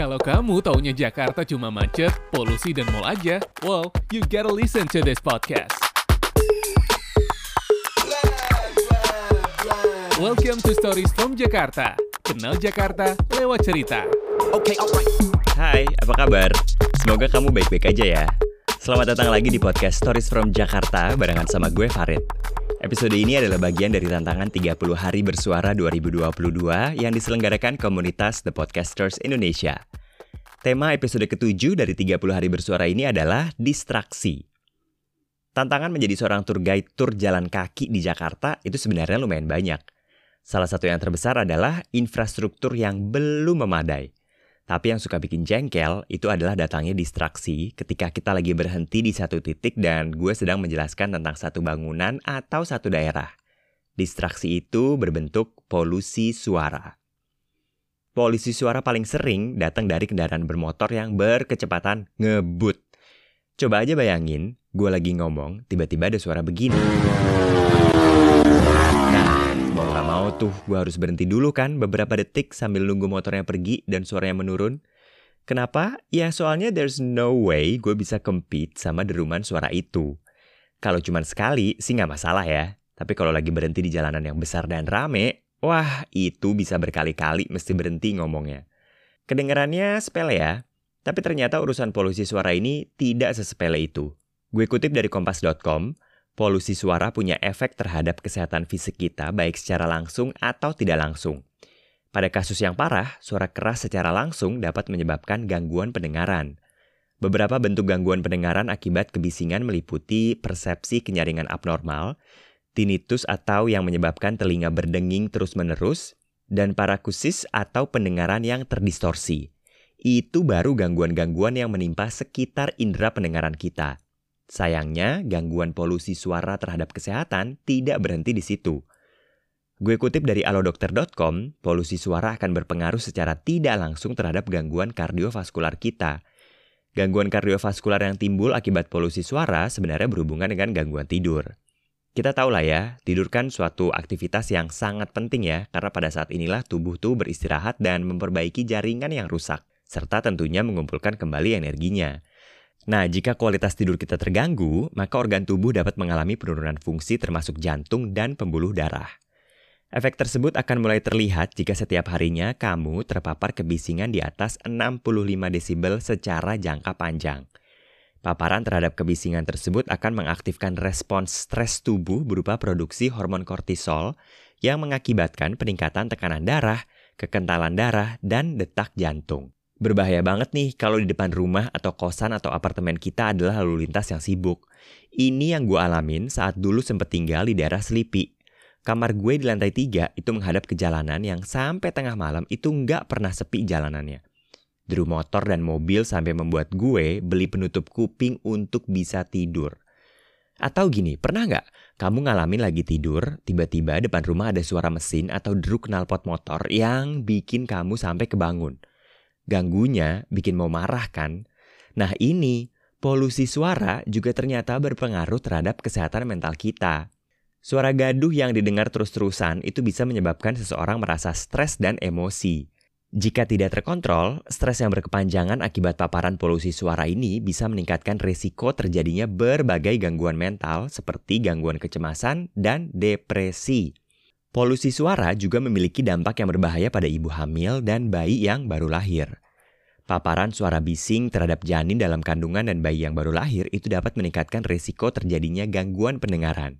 Kalau kamu taunya Jakarta cuma macet, polusi, dan mall aja, well, you gotta listen to this podcast. Welcome to Stories from Jakarta. Kenal Jakarta lewat cerita. Okay, alright. Hai, apa kabar? Semoga kamu baik-baik aja ya. Selamat datang lagi di podcast Stories from Jakarta barengan sama gue Farid. Episode ini adalah bagian dari tantangan 30 hari bersuara 2022 yang diselenggarakan komunitas The Podcasters Indonesia. Tema episode ketujuh dari 30 hari bersuara ini adalah distraksi. Tantangan menjadi seorang tour guide tur jalan kaki di Jakarta itu sebenarnya lumayan banyak. Salah satu yang terbesar adalah infrastruktur yang belum memadai. Tapi yang suka bikin jengkel itu adalah datangnya distraksi ketika kita lagi berhenti di satu titik dan gue sedang menjelaskan tentang satu bangunan atau satu daerah. Distraksi itu berbentuk polusi suara. Polusi suara paling sering datang dari kendaraan bermotor yang berkecepatan ngebut. Coba aja bayangin, gue lagi ngomong, tiba-tiba ada suara begini. Nah, mau gak mau tuh gue harus berhenti dulu kan beberapa detik sambil nunggu motornya pergi dan suaranya menurun. Kenapa? Ya soalnya there's no way gue bisa compete sama deruman suara itu. Kalau cuma sekali sih nggak masalah ya. Tapi kalau lagi berhenti di jalanan yang besar dan rame, wah itu bisa berkali-kali mesti berhenti ngomongnya. Kedengarannya sepele ya, tapi ternyata urusan polusi suara ini tidak sesepele itu. Gue kutip dari kompas.com, Polusi suara punya efek terhadap kesehatan fisik kita baik secara langsung atau tidak langsung. Pada kasus yang parah, suara keras secara langsung dapat menyebabkan gangguan pendengaran. Beberapa bentuk gangguan pendengaran akibat kebisingan meliputi persepsi kenyaringan abnormal, tinnitus atau yang menyebabkan telinga berdenging terus-menerus, dan parakusis atau pendengaran yang terdistorsi. Itu baru gangguan-gangguan yang menimpa sekitar indera pendengaran kita. Sayangnya, gangguan polusi suara terhadap kesehatan tidak berhenti di situ. Gue kutip dari alodokter.com, polusi suara akan berpengaruh secara tidak langsung terhadap gangguan kardiovaskular kita. Gangguan kardiovaskular yang timbul akibat polusi suara sebenarnya berhubungan dengan gangguan tidur. Kita tahu lah ya, tidur kan suatu aktivitas yang sangat penting ya, karena pada saat inilah tubuh tuh beristirahat dan memperbaiki jaringan yang rusak, serta tentunya mengumpulkan kembali energinya. Nah, jika kualitas tidur kita terganggu, maka organ tubuh dapat mengalami penurunan fungsi termasuk jantung dan pembuluh darah. Efek tersebut akan mulai terlihat jika setiap harinya kamu terpapar kebisingan di atas 65 desibel secara jangka panjang. Paparan terhadap kebisingan tersebut akan mengaktifkan respons stres tubuh berupa produksi hormon kortisol yang mengakibatkan peningkatan tekanan darah, kekentalan darah, dan detak jantung. Berbahaya banget nih kalau di depan rumah atau kosan atau apartemen kita adalah lalu lintas yang sibuk. Ini yang gue alamin saat dulu sempat tinggal di daerah Selipi. Kamar gue di lantai tiga itu menghadap ke jalanan yang sampai tengah malam itu nggak pernah sepi jalanannya. Deru motor dan mobil sampai membuat gue beli penutup kuping untuk bisa tidur. Atau gini, pernah nggak kamu ngalamin lagi tidur, tiba-tiba depan rumah ada suara mesin atau deru knalpot motor yang bikin kamu sampai kebangun? Ganggunya bikin mau marah kan? Nah ini, polusi suara juga ternyata berpengaruh terhadap kesehatan mental kita. Suara gaduh yang didengar terus-terusan itu bisa menyebabkan seseorang merasa stres dan emosi. Jika tidak terkontrol, stres yang berkepanjangan akibat paparan polusi suara ini bisa meningkatkan risiko terjadinya berbagai gangguan mental seperti gangguan kecemasan dan depresi. Polusi suara juga memiliki dampak yang berbahaya pada ibu hamil dan bayi yang baru lahir. Paparan suara bising terhadap janin dalam kandungan dan bayi yang baru lahir itu dapat meningkatkan risiko terjadinya gangguan pendengaran.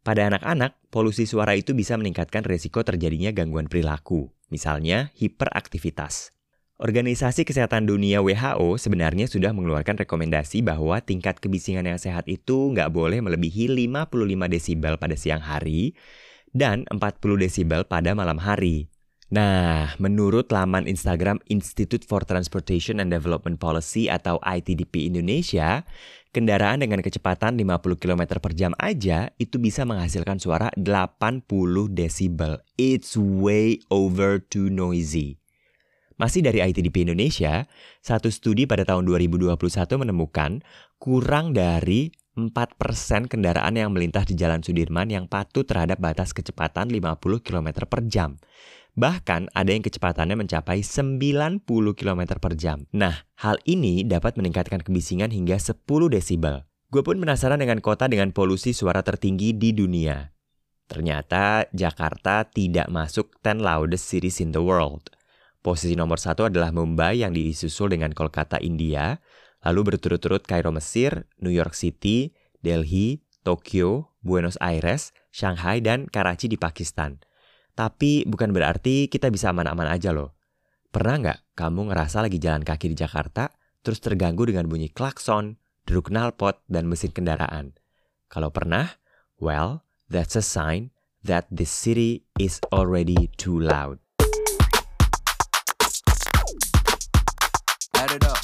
Pada anak-anak, polusi suara itu bisa meningkatkan risiko terjadinya gangguan perilaku, misalnya hiperaktivitas. Organisasi Kesehatan Dunia WHO sebenarnya sudah mengeluarkan rekomendasi bahwa tingkat kebisingan yang sehat itu nggak boleh melebihi 55 desibel pada siang hari dan 40 desibel pada malam hari. Nah, menurut laman Instagram Institute for Transportation and Development Policy atau ITDP Indonesia, kendaraan dengan kecepatan 50 km per jam aja itu bisa menghasilkan suara 80 desibel. It's way over too noisy. Masih dari ITDP Indonesia, satu studi pada tahun 2021 menemukan kurang dari 4% kendaraan yang melintas di Jalan Sudirman yang patuh terhadap batas kecepatan 50 km per jam. Bahkan ada yang kecepatannya mencapai 90 km per jam. Nah, hal ini dapat meningkatkan kebisingan hingga 10 desibel. Gue pun penasaran dengan kota dengan polusi suara tertinggi di dunia. Ternyata Jakarta tidak masuk 10 loudest cities in the world. Posisi nomor satu adalah Mumbai yang disusul dengan Kolkata, India, lalu berturut-turut Kairo, Mesir, New York City, Delhi, Tokyo, Buenos Aires, Shanghai, dan Karachi di Pakistan. Tapi bukan berarti kita bisa aman-aman aja loh. Pernah nggak kamu ngerasa lagi jalan kaki di Jakarta, terus terganggu dengan bunyi klakson, deruk knalpot, dan mesin kendaraan? Kalau pernah, well, that's a sign that the city is already too loud. Add it up.